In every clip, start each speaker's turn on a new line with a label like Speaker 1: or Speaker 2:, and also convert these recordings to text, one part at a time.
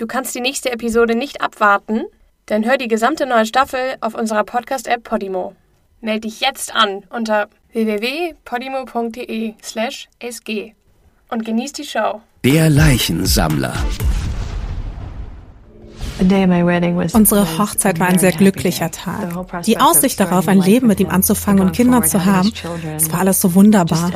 Speaker 1: Du kannst die nächste Episode nicht abwarten? Dann hör die gesamte neue Staffel auf unserer Podcast-App Podimo. Meld dich jetzt an unter www.podimo.de slash sg und genieß die Show.
Speaker 2: Der Leichensammler.
Speaker 3: Unsere Hochzeit war ein sehr glücklicher Tag. Die Aussicht darauf, ein Leben mit ihm anzufangen und Kinder zu haben, es war alles so wunderbar.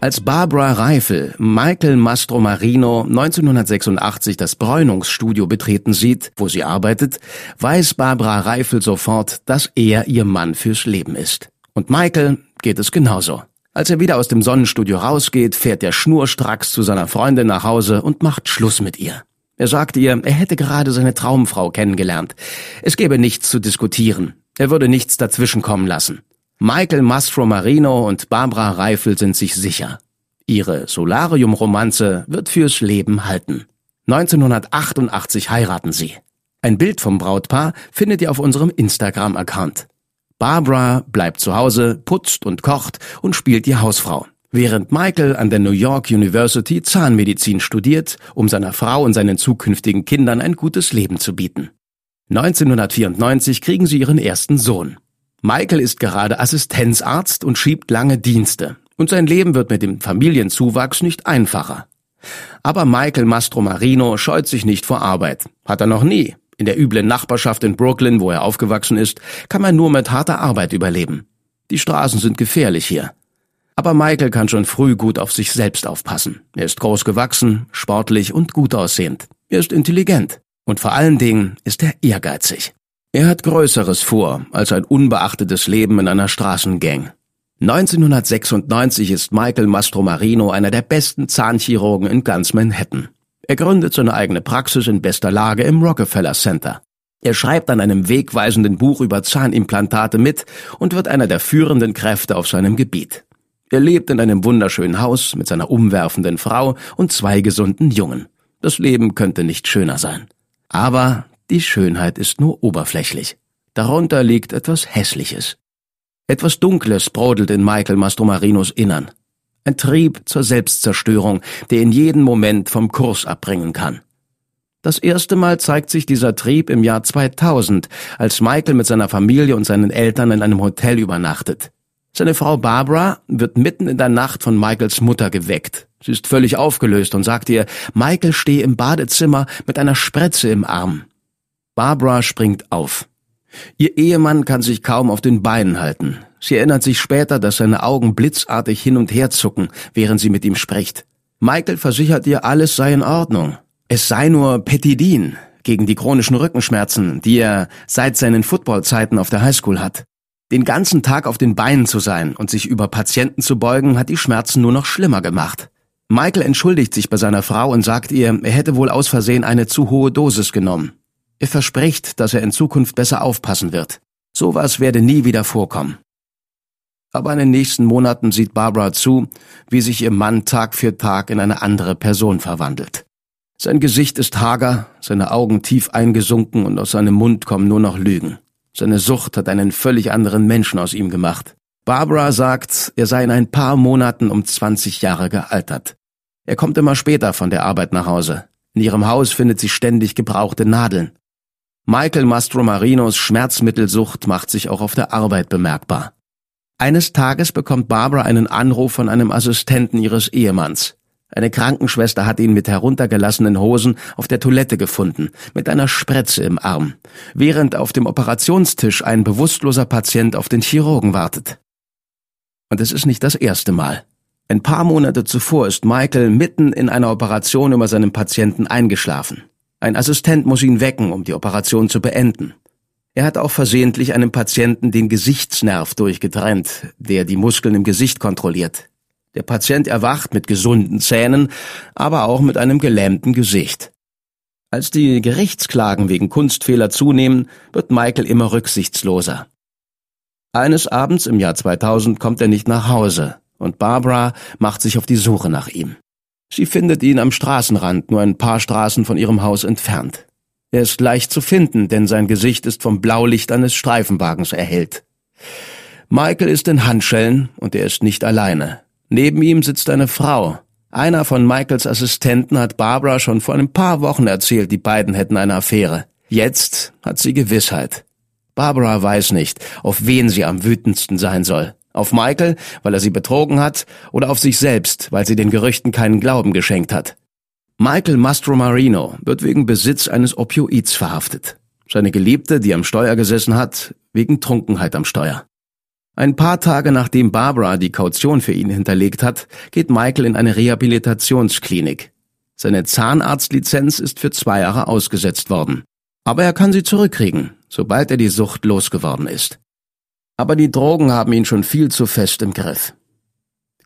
Speaker 2: Als Barbara Reifel Michael Mastromarino 1986 das Bräunungsstudio betreten sieht, wo sie arbeitet, weiß Barbara Reifel sofort, dass er ihr Mann fürs Leben ist. Und Michael geht es genauso. Als er wieder aus dem Sonnenstudio rausgeht, fährt er schnurstracks zu seiner Freundin nach Hause und macht Schluss mit ihr. Er sagt ihr, er hätte gerade seine Traumfrau kennengelernt. Es gäbe nichts zu diskutieren. Er würde nichts dazwischenkommen lassen. Michael Mastro Marino und Barbara Reifel sind sich sicher. Ihre Solarium-Romanze wird fürs Leben halten. 1988 heiraten sie. Ein Bild vom Brautpaar findet ihr auf unserem Instagram-Account. Barbara bleibt zu Hause, putzt und kocht und spielt die Hausfrau. Während Michael an der New York University Zahnmedizin studiert, um seiner Frau und seinen zukünftigen Kindern ein gutes Leben zu bieten. 1994 kriegen sie ihren ersten Sohn. Michael ist gerade Assistenzarzt und schiebt lange Dienste. Und sein Leben wird mit dem Familienzuwachs nicht einfacher. Aber Michael Mastromarino scheut sich nicht vor Arbeit. Hat er noch nie. In der üblen Nachbarschaft in Brooklyn, wo er aufgewachsen ist, kann man nur mit harter Arbeit überleben. Die Straßen sind gefährlich hier. Aber Michael kann schon früh gut auf sich selbst aufpassen. Er ist groß gewachsen, sportlich und gut aussehend. Er ist intelligent. Und vor allen Dingen ist er ehrgeizig. Er hat Größeres vor als ein unbeachtetes Leben in einer Straßengang. 1996 ist Michael Mastromarino einer der besten Zahnchirurgen in ganz Manhattan. Er gründet seine eigene Praxis in bester Lage im Rockefeller Center. Er schreibt an einem wegweisenden Buch über Zahnimplantate mit und wird einer der führenden Kräfte auf seinem Gebiet. Er lebt in einem wunderschönen Haus mit seiner umwerfenden Frau und zwei gesunden Jungen. Das Leben könnte nicht schöner sein. Aber die Schönheit ist nur oberflächlich. Darunter liegt etwas Hässliches. Etwas Dunkles brodelt in Michael Mastromarinos Innern. Ein Trieb zur Selbstzerstörung, der in jedem Moment vom Kurs abbringen kann. Das erste Mal zeigt sich dieser Trieb im Jahr 2000, als Michael mit seiner Familie und seinen Eltern in einem Hotel übernachtet. Seine Frau Barbara wird mitten in der Nacht von Michaels Mutter geweckt. Sie ist völlig aufgelöst und sagt ihr, Michael stehe im Badezimmer mit einer Spritze im Arm. Barbara springt auf. Ihr Ehemann kann sich kaum auf den Beinen halten. Sie erinnert sich später, dass seine Augen blitzartig hin und her zucken, während sie mit ihm spricht. Michael versichert ihr, alles sei in Ordnung. Es sei nur Petidin gegen die chronischen Rückenschmerzen, die er seit seinen Footballzeiten auf der Highschool hat. Den ganzen Tag auf den Beinen zu sein und sich über Patienten zu beugen, hat die Schmerzen nur noch schlimmer gemacht. Michael entschuldigt sich bei seiner Frau und sagt ihr, er hätte wohl aus Versehen eine zu hohe Dosis genommen. Er verspricht, dass er in Zukunft besser aufpassen wird. Sowas werde nie wieder vorkommen. Aber in den nächsten Monaten sieht Barbara zu, wie sich ihr Mann Tag für Tag in eine andere Person verwandelt. Sein Gesicht ist hager, seine Augen tief eingesunken und aus seinem Mund kommen nur noch Lügen. Seine Sucht hat einen völlig anderen Menschen aus ihm gemacht. Barbara sagt, er sei in ein paar Monaten um 20 Jahre gealtert. Er kommt immer später von der Arbeit nach Hause. In ihrem Haus findet sie ständig gebrauchte Nadeln. Michael Mastromarinos Schmerzmittelsucht macht sich auch auf der Arbeit bemerkbar. Eines Tages bekommt Barbara einen Anruf von einem Assistenten ihres Ehemanns. Eine Krankenschwester hat ihn mit heruntergelassenen Hosen auf der Toilette gefunden, mit einer Spritze im Arm, während auf dem Operationstisch ein bewusstloser Patient auf den Chirurgen wartet. Und es ist nicht das erste Mal. Ein paar Monate zuvor ist Michael mitten in einer Operation über seinen Patienten eingeschlafen. Ein Assistent muss ihn wecken, um die Operation zu beenden. Er hat auch versehentlich einem Patienten den Gesichtsnerv durchgetrennt, der die Muskeln im Gesicht kontrolliert. Der Patient erwacht mit gesunden Zähnen, aber auch mit einem gelähmten Gesicht. Als die Gerichtsklagen wegen Kunstfehler zunehmen, wird Michael immer rücksichtsloser. Eines Abends im Jahr 2000 kommt er nicht nach Hause und Barbara macht sich auf die Suche nach ihm. Sie findet ihn am Straßenrand, nur ein paar Straßen von ihrem Haus entfernt. Er ist leicht zu finden, denn sein Gesicht ist vom Blaulicht eines Streifenwagens erhellt. Michael ist in Handschellen und er ist nicht alleine. Neben ihm sitzt eine Frau, Einer von Michaels Assistenten hat Barbara schon vor ein paar Wochen erzählt, die beiden hätten eine Affäre. Jetzt hat sie Gewissheit. Barbara weiß nicht, auf wen sie am wütendsten sein soll. Auf Michael, weil er sie betrogen hat, oder auf sich selbst, weil sie den Gerüchten keinen Glauben geschenkt hat. Michael Mastromarino wird wegen Besitz eines Opioids verhaftet. Seine Geliebte, die am Steuer gesessen hat, wegen Trunkenheit am Steuer. Ein paar Tage nachdem Barbara die Kaution für ihn hinterlegt hat, geht Michael in eine Rehabilitationsklinik. Seine Zahnarztlizenz ist für zwei Jahre ausgesetzt worden. Aber er kann sie zurückkriegen, sobald er die Sucht losgeworden ist. Aber die Drogen haben ihn schon viel zu fest im Griff.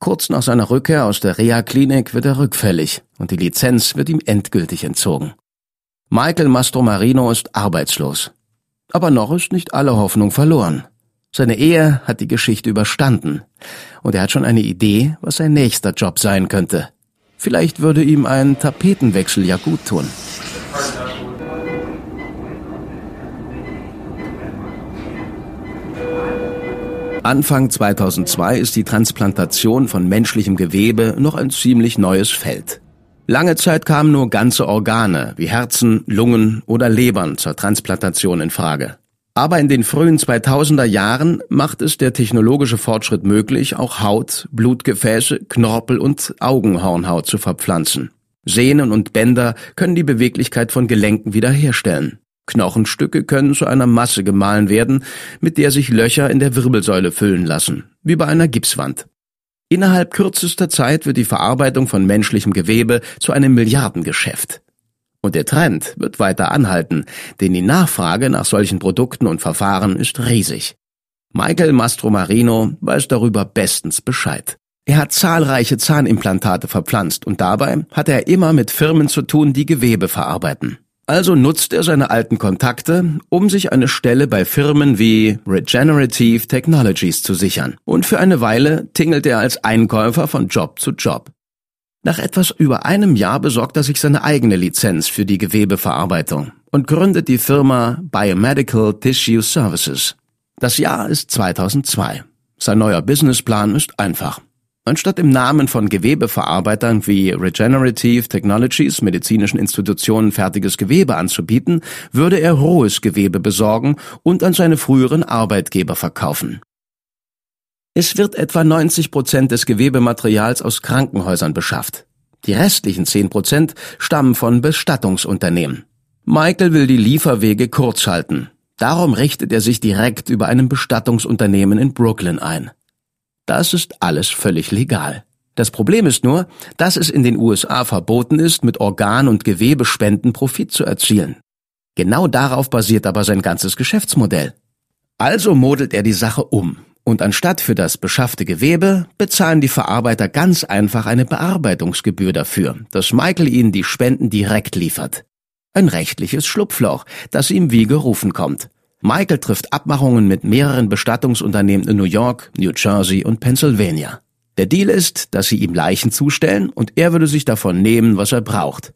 Speaker 2: Kurz nach seiner Rückkehr aus der Reha-Klinik wird er rückfällig und die Lizenz wird ihm endgültig entzogen. Michael Mastromarino ist arbeitslos. Aber noch ist nicht alle Hoffnung verloren. Seine Ehe hat die Geschichte überstanden und er hat schon eine Idee, was sein nächster Job sein könnte. Vielleicht würde ihm ein Tapetenwechsel ja gut tun. Anfang 2002 ist die Transplantation von menschlichem Gewebe noch ein ziemlich neues Feld. Lange Zeit kamen nur ganze Organe wie Herzen, Lungen oder Lebern zur Transplantation in Frage. Aber in den frühen 2000er Jahren macht es der technologische Fortschritt möglich, auch Haut, Blutgefäße, Knorpel und Augenhornhaut zu verpflanzen. Sehnen und Bänder können die Beweglichkeit von Gelenken wiederherstellen. Knochenstücke können zu einer Masse gemahlen werden, mit der sich Löcher in der Wirbelsäule füllen lassen, wie bei einer Gipswand. Innerhalb kürzester Zeit wird die Verarbeitung von menschlichem Gewebe zu einem Milliardengeschäft. Und der Trend wird weiter anhalten, denn die Nachfrage nach solchen Produkten und Verfahren ist riesig. Michael Mastromarino weiß darüber bestens Bescheid. Er hat zahlreiche Zahnimplantate verpflanzt und dabei hat er immer mit Firmen zu tun, die Gewebe verarbeiten. Also nutzt er seine alten Kontakte, um sich eine Stelle bei Firmen wie Regenerative Technologies zu sichern. Und für eine Weile tingelt er als Einkäufer von Job zu Job. Nach etwas über einem Jahr besorgt er sich seine eigene Lizenz für die Gewebeverarbeitung und gründet die Firma Biomedical Tissue Services. Das Jahr ist 2002. Sein neuer Businessplan ist einfach. Anstatt im Namen von Gewebeverarbeitern wie Regenerative Technologies medizinischen Institutionen fertiges Gewebe anzubieten, würde er rohes Gewebe besorgen und an seine früheren Arbeitgeber verkaufen. Es wird etwa 90 Prozent des Gewebematerials aus Krankenhäusern beschafft. Die restlichen 10 Prozent stammen von Bestattungsunternehmen. Michael will die Lieferwege kurz halten. Darum richtet er sich direkt über einem Bestattungsunternehmen in Brooklyn ein. Das ist alles völlig legal. Das Problem ist nur, dass es in den USA verboten ist, mit Organ- und Gewebespenden Profit zu erzielen. Genau darauf basiert aber sein ganzes Geschäftsmodell. Also modelt er die Sache um und anstatt für das beschaffte Gewebe bezahlen die Verarbeiter ganz einfach eine Bearbeitungsgebühr dafür, dass Michael ihnen die Spenden direkt liefert. Ein rechtliches Schlupfloch, das ihm wie gerufen kommt. Michael trifft Abmachungen mit mehreren Bestattungsunternehmen in New York, New Jersey und Pennsylvania. Der Deal ist, dass sie ihm Leichen zustellen und er würde sich davon nehmen, was er braucht.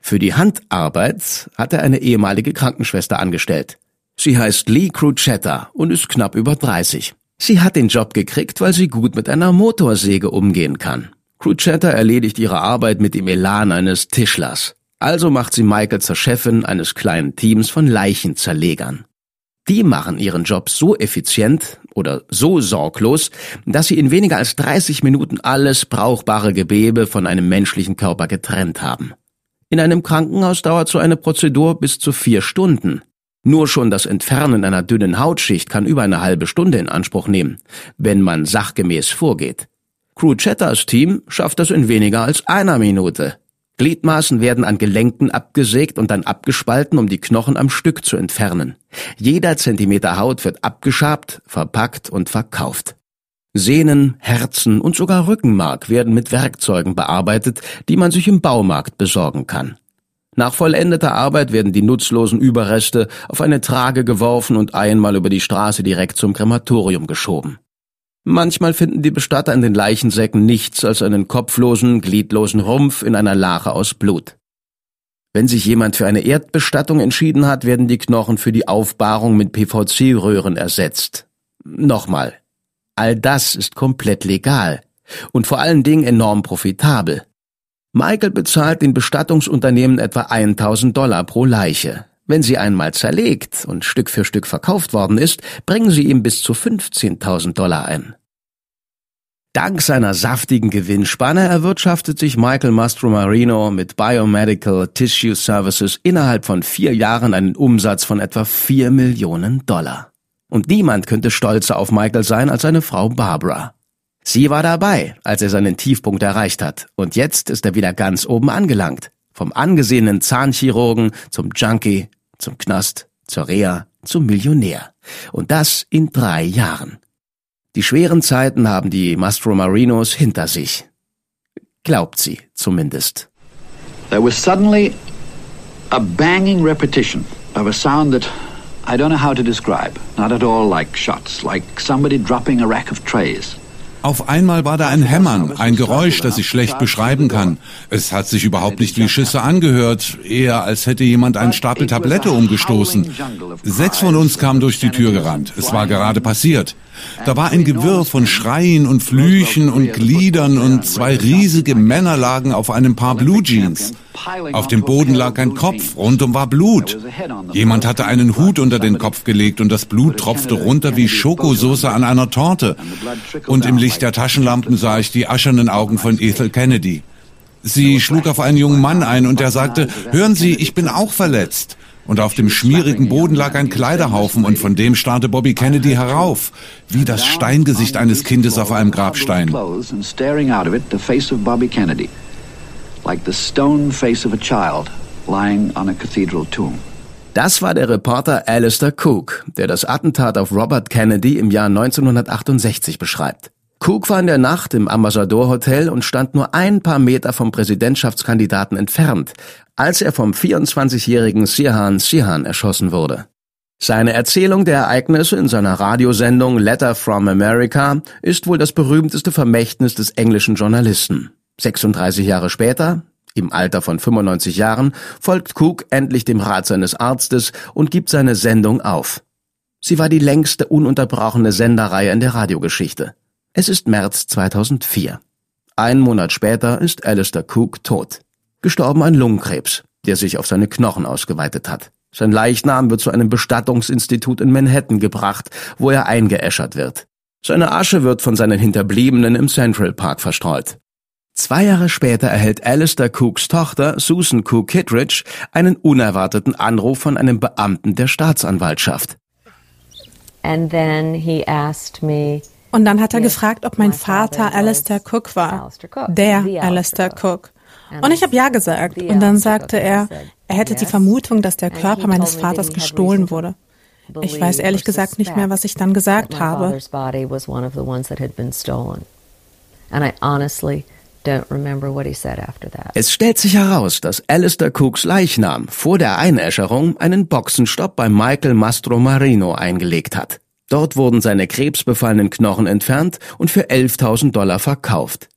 Speaker 2: Für die Handarbeit hat er eine ehemalige Krankenschwester angestellt. Sie heißt Lee Crucetta und ist knapp über 30. Sie hat den Job gekriegt, weil sie gut mit einer Motorsäge umgehen kann. Crucetta erledigt ihre Arbeit mit dem Elan eines Tischlers. Also macht sie Michael zur Chefin eines kleinen Teams von Leichenzerlegern. Die machen ihren Job so effizient oder so sorglos, dass sie in weniger als 30 Minuten alles brauchbare Gewebe von einem menschlichen Körper getrennt haben. In einem Krankenhaus dauert so eine Prozedur bis zu vier Stunden. Nur schon das Entfernen einer dünnen Hautschicht kann über eine halbe Stunde in Anspruch nehmen, wenn man sachgemäß vorgeht. Crucettas Team schafft das in weniger als einer Minute. Gliedmaßen werden an Gelenken abgesägt und dann abgespalten, um die Knochen am Stück zu entfernen. Jeder Zentimeter Haut wird abgeschabt, verpackt und verkauft. Sehnen, Herzen und sogar Rückenmark werden mit Werkzeugen bearbeitet, die man sich im Baumarkt besorgen kann. Nach vollendeter Arbeit werden die nutzlosen Überreste auf eine Trage geworfen und einmal über die Straße direkt zum Krematorium geschoben. Manchmal finden die Bestatter in den Leichensäcken nichts als einen kopflosen, gliedlosen Rumpf in einer Lache aus Blut. Wenn sich jemand für eine Erdbestattung entschieden hat, werden die Knochen für die Aufbahrung mit PVC-Röhren ersetzt. Nochmal. All das ist komplett legal und vor allen Dingen enorm profitabel. Michael bezahlt den Bestattungsunternehmen etwa 1000 Dollar pro Leiche. Wenn sie einmal zerlegt und Stück für Stück verkauft worden ist, bringen sie ihm bis zu 15.000 Dollar ein. Dank seiner saftigen Gewinnspanne erwirtschaftet sich Michael Mastromarino mit Biomedical Tissue Services innerhalb von vier Jahren einen Umsatz von etwa vier Millionen Dollar. Und niemand könnte stolzer auf Michael sein als seine Frau Barbara. Sie war dabei, als er seinen Tiefpunkt erreicht hat, und jetzt ist er wieder ganz oben angelangt. Vom angesehenen Zahnchirurgen zum Junkie, zum Knast, zur Reha, zum Millionär. Und das in drei Jahren. Die schweren Zeiten haben die Mastro Marinos hinter sich. Glaubt sie zumindest.
Speaker 4: There was suddenly a banging repetition of a sound that I don't know how to describe. Not at all like shots, like somebody dropping a rack of trays.
Speaker 5: Auf einmal war da ein Hämmern, ein Geräusch, das ich schlecht beschreiben kann. Es hat sich überhaupt nicht wie Schüsse angehört, eher als hätte jemand einen Stapel Tablette umgestoßen. Sechs von uns kamen durch die Tür gerannt. Es war gerade passiert. Da war ein Gewirr von Schreien und Flüchen und Gliedern und zwei riesige Männer lagen auf einem Paar Blue Jeans. Auf dem Boden lag ein Kopf, rundum war Blut. Jemand hatte einen Hut unter den Kopf gelegt und das Blut tropfte runter wie Schokosoße an einer Torte. Und im Licht der Taschenlampen sah ich die aschernen Augen von Ethel Kennedy. Sie schlug auf einen jungen Mann ein und er sagte, hören Sie, ich bin auch verletzt. Und auf dem schmierigen Boden lag ein Kleiderhaufen und von dem starrte Bobby Kennedy herauf, wie das Steingesicht eines Kindes auf einem Grabstein.
Speaker 2: Das war der Reporter Alistair Cook, der das Attentat auf Robert Kennedy im Jahr 1968 beschreibt. Cook war in der Nacht im Ambassador Hotel und stand nur ein paar Meter vom Präsidentschaftskandidaten entfernt, als er vom 24-jährigen Sirhan Sirhan erschossen wurde. Seine Erzählung der Ereignisse in seiner Radiosendung Letter from America ist wohl das berühmteste Vermächtnis des englischen Journalisten. 36 Jahre später, im Alter von 95 Jahren, folgt Cook endlich dem Rat seines Arztes und gibt seine Sendung auf. Sie war die längste ununterbrochene Senderreihe in der Radiogeschichte. Es ist März 2004. Ein Monat später ist Alistair Cook tot. Gestorben an Lungenkrebs, der sich auf seine Knochen ausgeweitet hat. Sein Leichnam wird zu einem Bestattungsinstitut in Manhattan gebracht, wo er eingeäschert wird. Seine Asche wird von seinen Hinterbliebenen im Central Park verstreut. Zwei Jahre später erhält Alistair Cooks Tochter Susan Cook Kittredge einen unerwarteten Anruf von einem Beamten der Staatsanwaltschaft.
Speaker 3: And then he asked me und dann hat er gefragt, ob mein Vater Alistair Cook war. Der Alistair Cook. Und ich habe ja gesagt. Und dann sagte er, er hätte die Vermutung, dass der Körper meines Vaters gestohlen wurde. Ich weiß ehrlich gesagt nicht mehr, was ich dann gesagt habe.
Speaker 2: Es stellt sich heraus, dass Alistair Cooks Leichnam vor der Einäscherung einen Boxenstopp bei Michael Mastro Marino eingelegt hat. Dort wurden seine krebsbefallenen Knochen entfernt und für 11.000 Dollar verkauft.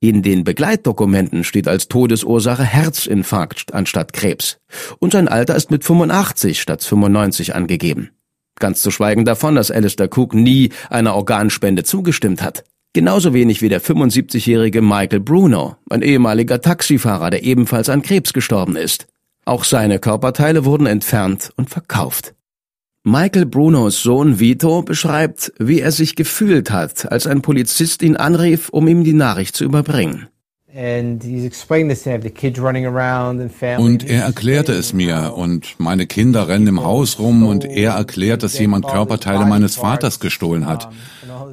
Speaker 2: In den Begleitdokumenten steht als Todesursache Herzinfarkt anstatt Krebs. Und sein Alter ist mit 85 statt 95 angegeben. Ganz zu schweigen davon, dass Alistair Cook nie einer Organspende zugestimmt hat. Genauso wenig wie der 75-jährige Michael Bruno, ein ehemaliger Taxifahrer, der ebenfalls an Krebs gestorben ist. Auch seine Körperteile wurden entfernt und verkauft. Michael Brunos Sohn Vito beschreibt, wie er sich gefühlt hat, als ein Polizist ihn anrief, um ihm die Nachricht zu überbringen.
Speaker 5: Und er erklärte es mir und meine Kinder rennen im Haus rum und er erklärt, dass jemand Körperteile meines Vaters gestohlen hat.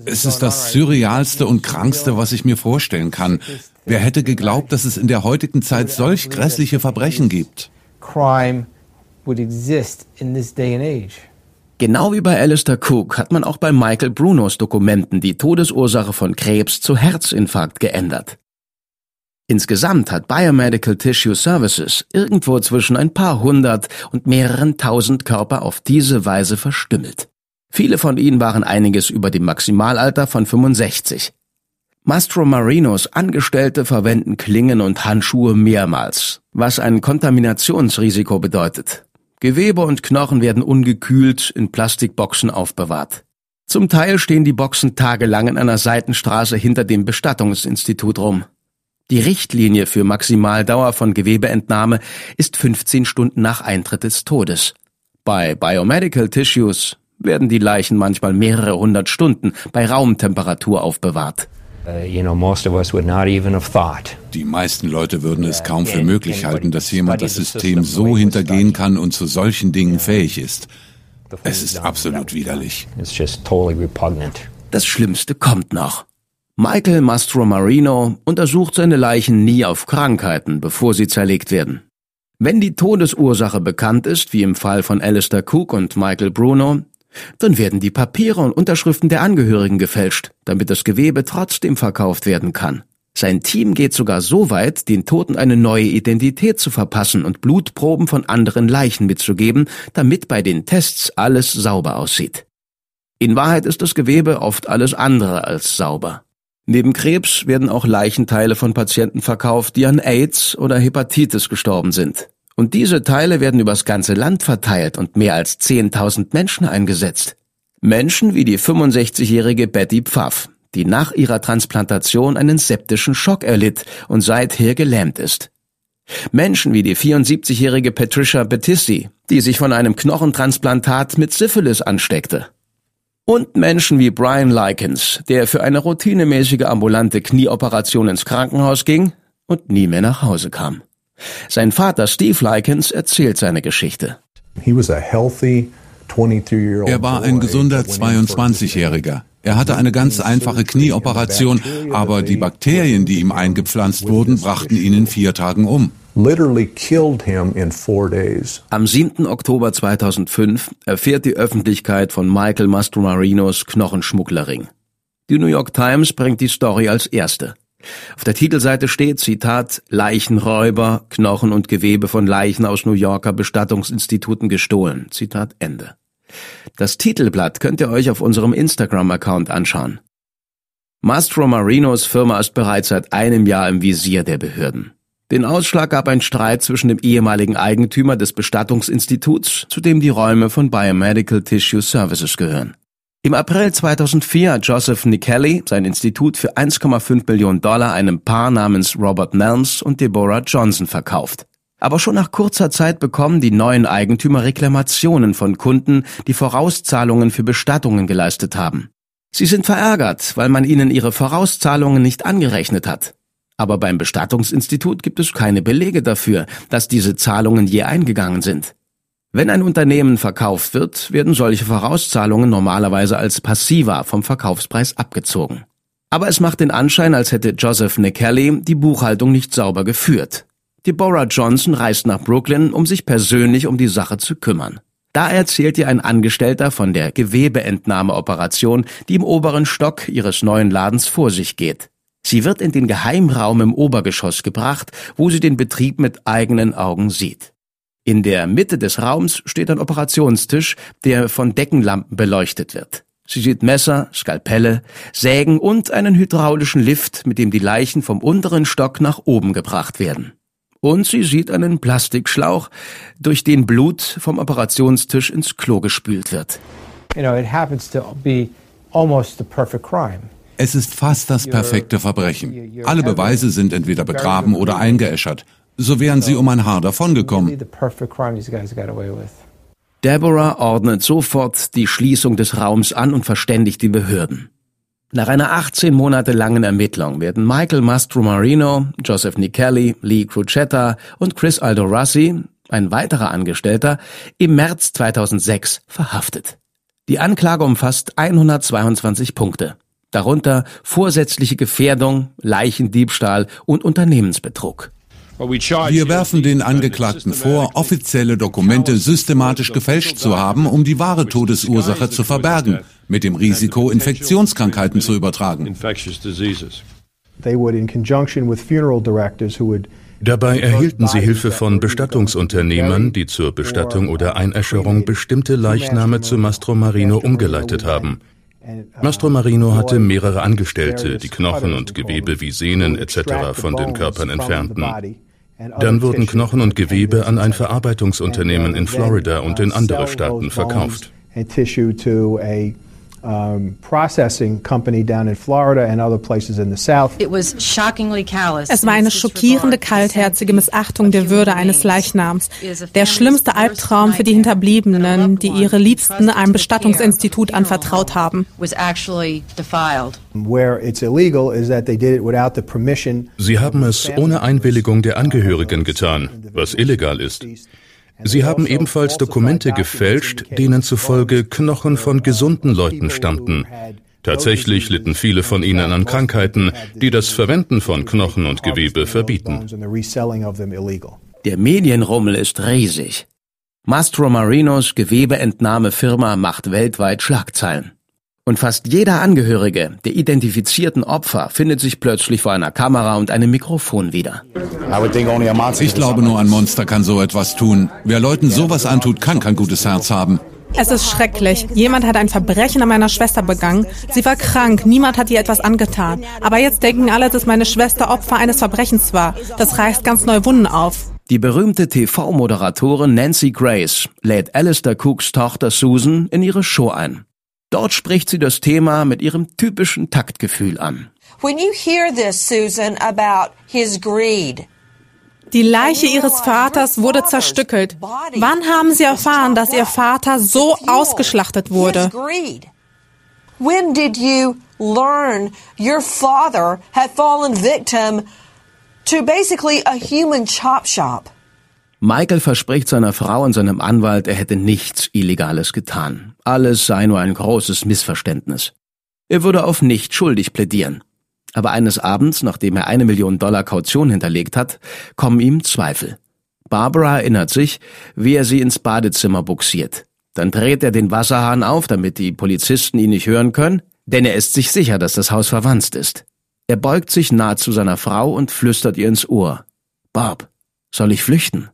Speaker 5: Es ist das surrealste und krankste, was ich mir vorstellen kann. Wer hätte geglaubt, dass es in der heutigen Zeit solch grässliche Verbrechen gibt? Crime would exist in this day and age.
Speaker 2: Genau wie bei Alistair Cook hat man auch bei Michael Brunos Dokumenten die Todesursache von Krebs zu Herzinfarkt geändert. Insgesamt hat Biomedical Tissue Services irgendwo zwischen ein paar hundert und mehreren tausend Körper auf diese Weise verstümmelt. Viele von ihnen waren einiges über dem Maximalalter von 65. Mastro Marinos Angestellte verwenden Klingen und Handschuhe mehrmals, was ein Kontaminationsrisiko bedeutet. Gewebe und Knochen werden ungekühlt in Plastikboxen aufbewahrt. Zum Teil stehen die Boxen tagelang in einer Seitenstraße hinter dem Bestattungsinstitut rum. Die Richtlinie für Maximaldauer von Gewebeentnahme ist 15 Stunden nach Eintritt des Todes. Bei Biomedical Tissues werden die Leichen manchmal mehrere hundert Stunden bei Raumtemperatur aufbewahrt.
Speaker 5: Uh, die meisten Leute würden es kaum für möglich halten, dass jemand das System so hintergehen kann und zu solchen Dingen fähig ist. Es ist absolut widerlich.
Speaker 2: Das Schlimmste kommt noch. Michael Mastromarino untersucht seine Leichen nie auf Krankheiten, bevor sie zerlegt werden. Wenn die Todesursache bekannt ist, wie im Fall von Alistair Cook und Michael Bruno, dann werden die Papiere und Unterschriften der Angehörigen gefälscht, damit das Gewebe trotzdem verkauft werden kann. Sein Team geht sogar so weit, den Toten eine neue Identität zu verpassen und Blutproben von anderen Leichen mitzugeben, damit bei den Tests alles sauber aussieht. In Wahrheit ist das Gewebe oft alles andere als sauber. Neben Krebs werden auch Leichenteile von Patienten verkauft, die an AIDS oder Hepatitis gestorben sind. Und diese Teile werden übers ganze Land verteilt und mehr als 10.000 Menschen eingesetzt. Menschen wie die 65-jährige Betty Pfaff, die nach ihrer Transplantation einen septischen Schock erlitt und seither gelähmt ist. Menschen wie die 74-jährige Patricia Bettissi, die sich von einem Knochentransplantat mit Syphilis ansteckte. Und Menschen wie Brian Likens, der für eine routinemäßige ambulante Knieoperation ins Krankenhaus ging und nie mehr nach Hause kam. Sein Vater Steve Likens erzählt seine Geschichte.
Speaker 5: Er war ein gesunder 22-Jähriger. Er hatte eine ganz einfache Knieoperation, aber die Bakterien, die ihm eingepflanzt wurden, brachten ihn in vier Tagen um.
Speaker 2: Am 7. Oktober 2005 erfährt die Öffentlichkeit von Michael Mastromarinos Knochenschmugglerring. Die New York Times bringt die Story als erste. Auf der Titelseite steht, Zitat, Leichenräuber, Knochen und Gewebe von Leichen aus New Yorker Bestattungsinstituten gestohlen. Zitat Ende. Das Titelblatt könnt ihr euch auf unserem Instagram-Account anschauen. Mastro Marinos Firma ist bereits seit einem Jahr im Visier der Behörden. Den Ausschlag gab ein Streit zwischen dem ehemaligen Eigentümer des Bestattungsinstituts, zu dem die Räume von Biomedical Tissue Services gehören. Im April 2004 hat Joseph Nikelly sein Institut für 1,5 Millionen Dollar einem Paar namens Robert Nelms und Deborah Johnson verkauft. Aber schon nach kurzer Zeit bekommen die neuen Eigentümer Reklamationen von Kunden, die Vorauszahlungen für Bestattungen geleistet haben. Sie sind verärgert, weil man ihnen ihre Vorauszahlungen nicht angerechnet hat. Aber beim Bestattungsinstitut gibt es keine Belege dafür, dass diese Zahlungen je eingegangen sind. Wenn ein Unternehmen verkauft wird, werden solche Vorauszahlungen normalerweise als passiver vom Verkaufspreis abgezogen. Aber es macht den Anschein, als hätte Joseph Nikelly die Buchhaltung nicht sauber geführt. Deborah Johnson reist nach Brooklyn, um sich persönlich um die Sache zu kümmern. Da erzählt ihr ein Angestellter von der Gewebeentnahmeoperation, die im oberen Stock ihres neuen Ladens vor sich geht. Sie wird in den Geheimraum im Obergeschoss gebracht, wo sie den Betrieb mit eigenen Augen sieht. In der Mitte des Raums steht ein Operationstisch, der von Deckenlampen beleuchtet wird. Sie sieht Messer, Skalpelle, Sägen und einen hydraulischen Lift, mit dem die Leichen vom unteren Stock nach oben gebracht werden. Und sie sieht einen Plastikschlauch, durch den Blut vom Operationstisch ins Klo gespült wird.
Speaker 5: Es ist fast das perfekte Verbrechen. Alle Beweise sind entweder begraben oder eingeäschert so wären sie um ein Haar davongekommen.
Speaker 2: Deborah ordnet sofort die Schließung des Raums an und verständigt die Behörden. Nach einer 18 Monate langen Ermittlung werden Michael Mastromarino, Joseph Nicelli, Lee Crucetta und Chris Aldorassi, ein weiterer Angestellter, im März 2006 verhaftet. Die Anklage umfasst 122 Punkte, darunter vorsätzliche Gefährdung, Leichendiebstahl und Unternehmensbetrug.
Speaker 5: Wir werfen den Angeklagten vor, offizielle Dokumente systematisch gefälscht zu haben, um die wahre Todesursache zu verbergen, mit dem Risiko, Infektionskrankheiten zu übertragen.
Speaker 6: Dabei erhielten sie Hilfe von Bestattungsunternehmern, die zur Bestattung oder Einäscherung bestimmte Leichname zu Mastro Marino umgeleitet haben. Mastro Marino hatte mehrere Angestellte, die Knochen und Gewebe wie Sehnen etc. von den Körpern entfernten. Dann wurden Knochen und Gewebe an ein Verarbeitungsunternehmen in Florida und in andere Staaten verkauft.
Speaker 3: Um, processing company down in Florida and other places in the South. It was shockingly callous. Es war eine schockierende, kaltherzige Missachtung der Würde eines Leichnams. Der schlimmste Albtraum für die Hinterbliebenen, die ihre Liebsten einem Bestattungsinstitut anvertraut haben.
Speaker 6: Sie haben es ohne Einwilligung der Angehörigen getan, was illegal ist. Sie haben ebenfalls Dokumente gefälscht, denen zufolge Knochen von gesunden Leuten stammten. Tatsächlich litten viele von ihnen an Krankheiten, die das Verwenden von Knochen und Gewebe verbieten.
Speaker 2: Der Medienrummel ist riesig. Mastro Marinos Gewebeentnahmefirma macht weltweit Schlagzeilen. Und fast jeder Angehörige der identifizierten Opfer findet sich plötzlich vor einer Kamera und einem Mikrofon wieder.
Speaker 5: Ich glaube, nur ein Monster kann so etwas tun. Wer Leuten sowas antut, kann kein gutes Herz haben.
Speaker 3: Es ist schrecklich. Jemand hat ein Verbrechen an meiner Schwester begangen. Sie war krank, niemand hat ihr etwas angetan. Aber jetzt denken alle, dass meine Schwester Opfer eines Verbrechens war. Das reißt ganz neue Wunden auf.
Speaker 2: Die berühmte TV-Moderatorin Nancy Grace lädt Alistair Cooks Tochter Susan in ihre Show ein. Dort spricht sie das Thema mit ihrem typischen Taktgefühl an. When you hear this, Susan, about his greed,
Speaker 3: die Leiche ihres Vaters wurde zerstückelt. Wann haben Sie erfahren, dass Ihr Vater so ausgeschlachtet wurde? When did you learn your father had fallen victim to basically a human chop shop?
Speaker 2: Michael verspricht seiner Frau und seinem Anwalt, er hätte nichts Illegales getan. Alles sei nur ein großes Missverständnis. Er würde auf nicht schuldig plädieren. Aber eines Abends, nachdem er eine Million Dollar Kaution hinterlegt hat, kommen ihm Zweifel. Barbara erinnert sich, wie er sie ins Badezimmer buxiert. Dann dreht er den Wasserhahn auf, damit die Polizisten ihn nicht hören können, denn er ist sich sicher, dass das Haus verwandt ist. Er beugt sich nah zu seiner Frau und flüstert ihr ins Ohr. Bob, soll ich flüchten?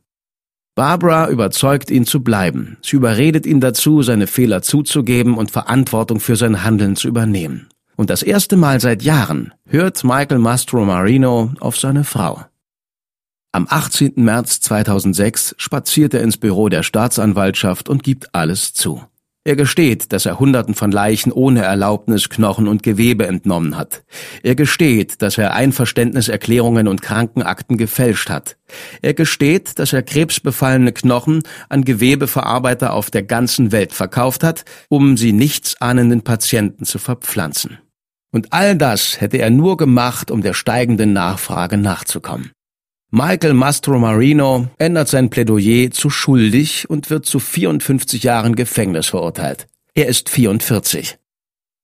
Speaker 2: Barbara überzeugt ihn zu bleiben. Sie überredet ihn dazu, seine Fehler zuzugeben und Verantwortung für sein Handeln zu übernehmen. Und das erste Mal seit Jahren hört Michael Mastro Marino auf seine Frau. Am 18. März 2006 spaziert er ins Büro der Staatsanwaltschaft und gibt alles zu. Er gesteht, dass er Hunderten von Leichen ohne Erlaubnis Knochen und Gewebe entnommen hat. Er gesteht, dass er Einverständniserklärungen und Krankenakten gefälscht hat. Er gesteht, dass er krebsbefallene Knochen an Gewebeverarbeiter auf der ganzen Welt verkauft hat, um sie nichtsahnenden Patienten zu verpflanzen. Und all das hätte er nur gemacht, um der steigenden Nachfrage nachzukommen. Michael Mastromarino ändert sein Plädoyer zu schuldig und wird zu 54 Jahren Gefängnis verurteilt. Er ist 44.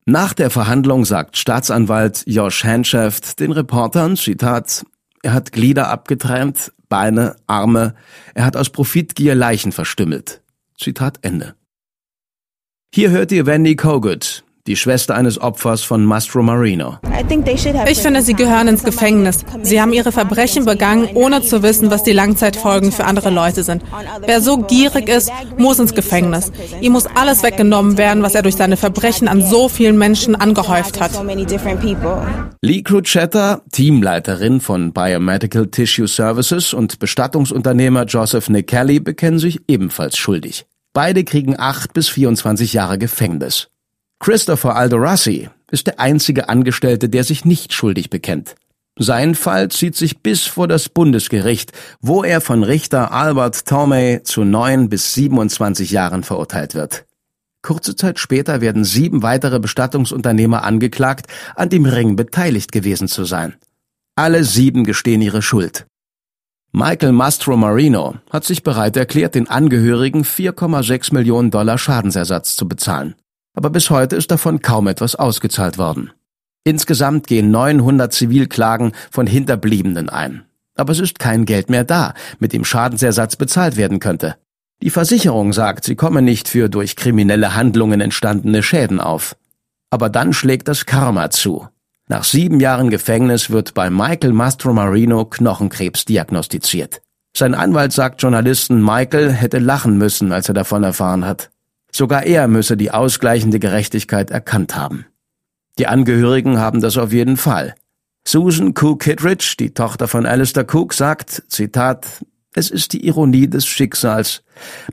Speaker 2: Nach der Verhandlung sagt Staatsanwalt Josh Hanshaft den Reportern, Zitat, er hat Glieder abgetrennt, Beine, Arme, er hat aus Profitgier Leichen verstümmelt. Zitat Ende. Hier hört ihr Wendy Kogut, die Schwester eines Opfers von Mastro Marino.
Speaker 3: Ich finde, sie gehören ins Gefängnis. Sie haben ihre Verbrechen begangen, ohne zu wissen, was die Langzeitfolgen für andere Leute sind. Wer so gierig ist, muss ins Gefängnis. Ihm muss alles weggenommen werden, was er durch seine Verbrechen an so vielen Menschen angehäuft hat.
Speaker 2: Lee Cruchetta, Teamleiterin von Biomedical Tissue Services und Bestattungsunternehmer Joseph Nick Kelly bekennen sich ebenfalls schuldig. Beide kriegen acht bis 24 Jahre Gefängnis. Christopher Aldorassi ist der einzige Angestellte, der sich nicht schuldig bekennt. Sein Fall zieht sich bis vor das Bundesgericht, wo er von Richter Albert Tomei zu neun bis 27 Jahren verurteilt wird. Kurze Zeit später werden sieben weitere Bestattungsunternehmer angeklagt, an dem Ring beteiligt gewesen zu sein. Alle sieben gestehen ihre Schuld. Michael Mastro Marino hat sich bereit erklärt, den Angehörigen 4,6 Millionen Dollar Schadensersatz zu bezahlen aber bis heute ist davon kaum etwas ausgezahlt worden. Insgesamt gehen 900 Zivilklagen von Hinterbliebenen ein. Aber es ist kein Geld mehr da, mit dem Schadensersatz bezahlt werden könnte. Die Versicherung sagt, sie komme nicht für durch kriminelle Handlungen entstandene Schäden auf. Aber dann schlägt das Karma zu. Nach sieben Jahren Gefängnis wird bei Michael Mastromarino Knochenkrebs diagnostiziert. Sein Anwalt sagt Journalisten, Michael hätte lachen müssen, als er davon erfahren hat. Sogar er müsse die ausgleichende Gerechtigkeit erkannt haben. Die Angehörigen haben das auf jeden Fall. Susan Cook Kittredge, die Tochter von Alistair Cook, sagt, Zitat, es ist die Ironie des Schicksals.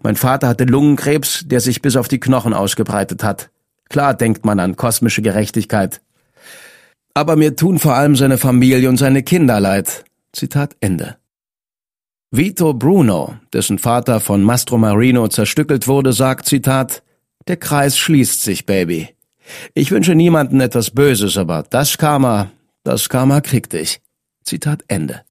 Speaker 2: Mein Vater hatte Lungenkrebs, der sich bis auf die Knochen ausgebreitet hat. Klar denkt man an kosmische Gerechtigkeit. Aber mir tun vor allem seine Familie und seine Kinder leid. Zitat Ende. Vito Bruno, dessen Vater von Mastro Marino zerstückelt wurde, sagt, Zitat, der Kreis schließt sich, Baby. Ich wünsche niemanden etwas Böses, aber das Karma, das Karma kriegt dich. Zitat Ende.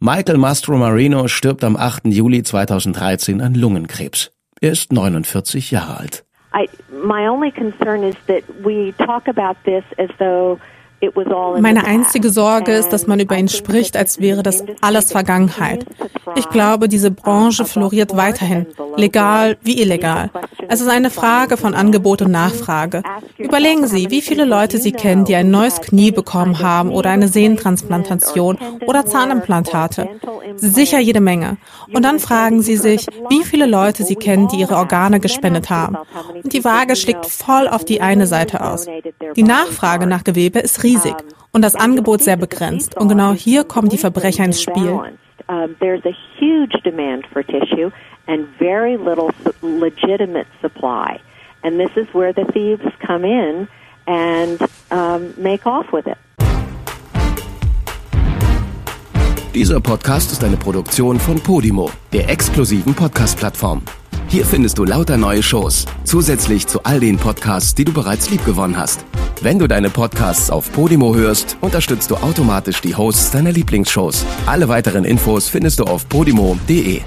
Speaker 2: Michael Mastro Marino stirbt am 8. Juli 2013 an Lungenkrebs. Er ist 49 Jahre alt. I, my only concern is that we talk about this as though
Speaker 3: meine einzige Sorge ist, dass man über ihn spricht, als wäre das alles Vergangenheit. Ich glaube, diese Branche floriert weiterhin, legal wie illegal. Es ist eine Frage von Angebot und Nachfrage. Überlegen Sie, wie viele Leute Sie kennen, die ein neues Knie bekommen haben oder eine Sehntransplantation oder Zahnimplantate. Sicher jede Menge. Und dann fragen Sie sich, wie viele Leute Sie kennen, die ihre Organe gespendet haben. Und die Waage schlägt voll auf die eine Seite aus. Die Nachfrage nach Gewebe ist riesig riesig und das Angebot sehr begrenzt. Und genau hier kommen die Verbrecher ins Spiel. And this is where the thieves come in and um, make off with it.
Speaker 2: Dieser Podcast ist eine Produktion von Podimo, der exklusiven Podcast-Plattform. Hier findest du lauter neue Shows, zusätzlich zu all den Podcasts, die du bereits liebgewonnen hast. Wenn du deine Podcasts auf Podimo hörst, unterstützt du automatisch die Hosts deiner Lieblingsshows. Alle weiteren Infos findest du auf podimo.de.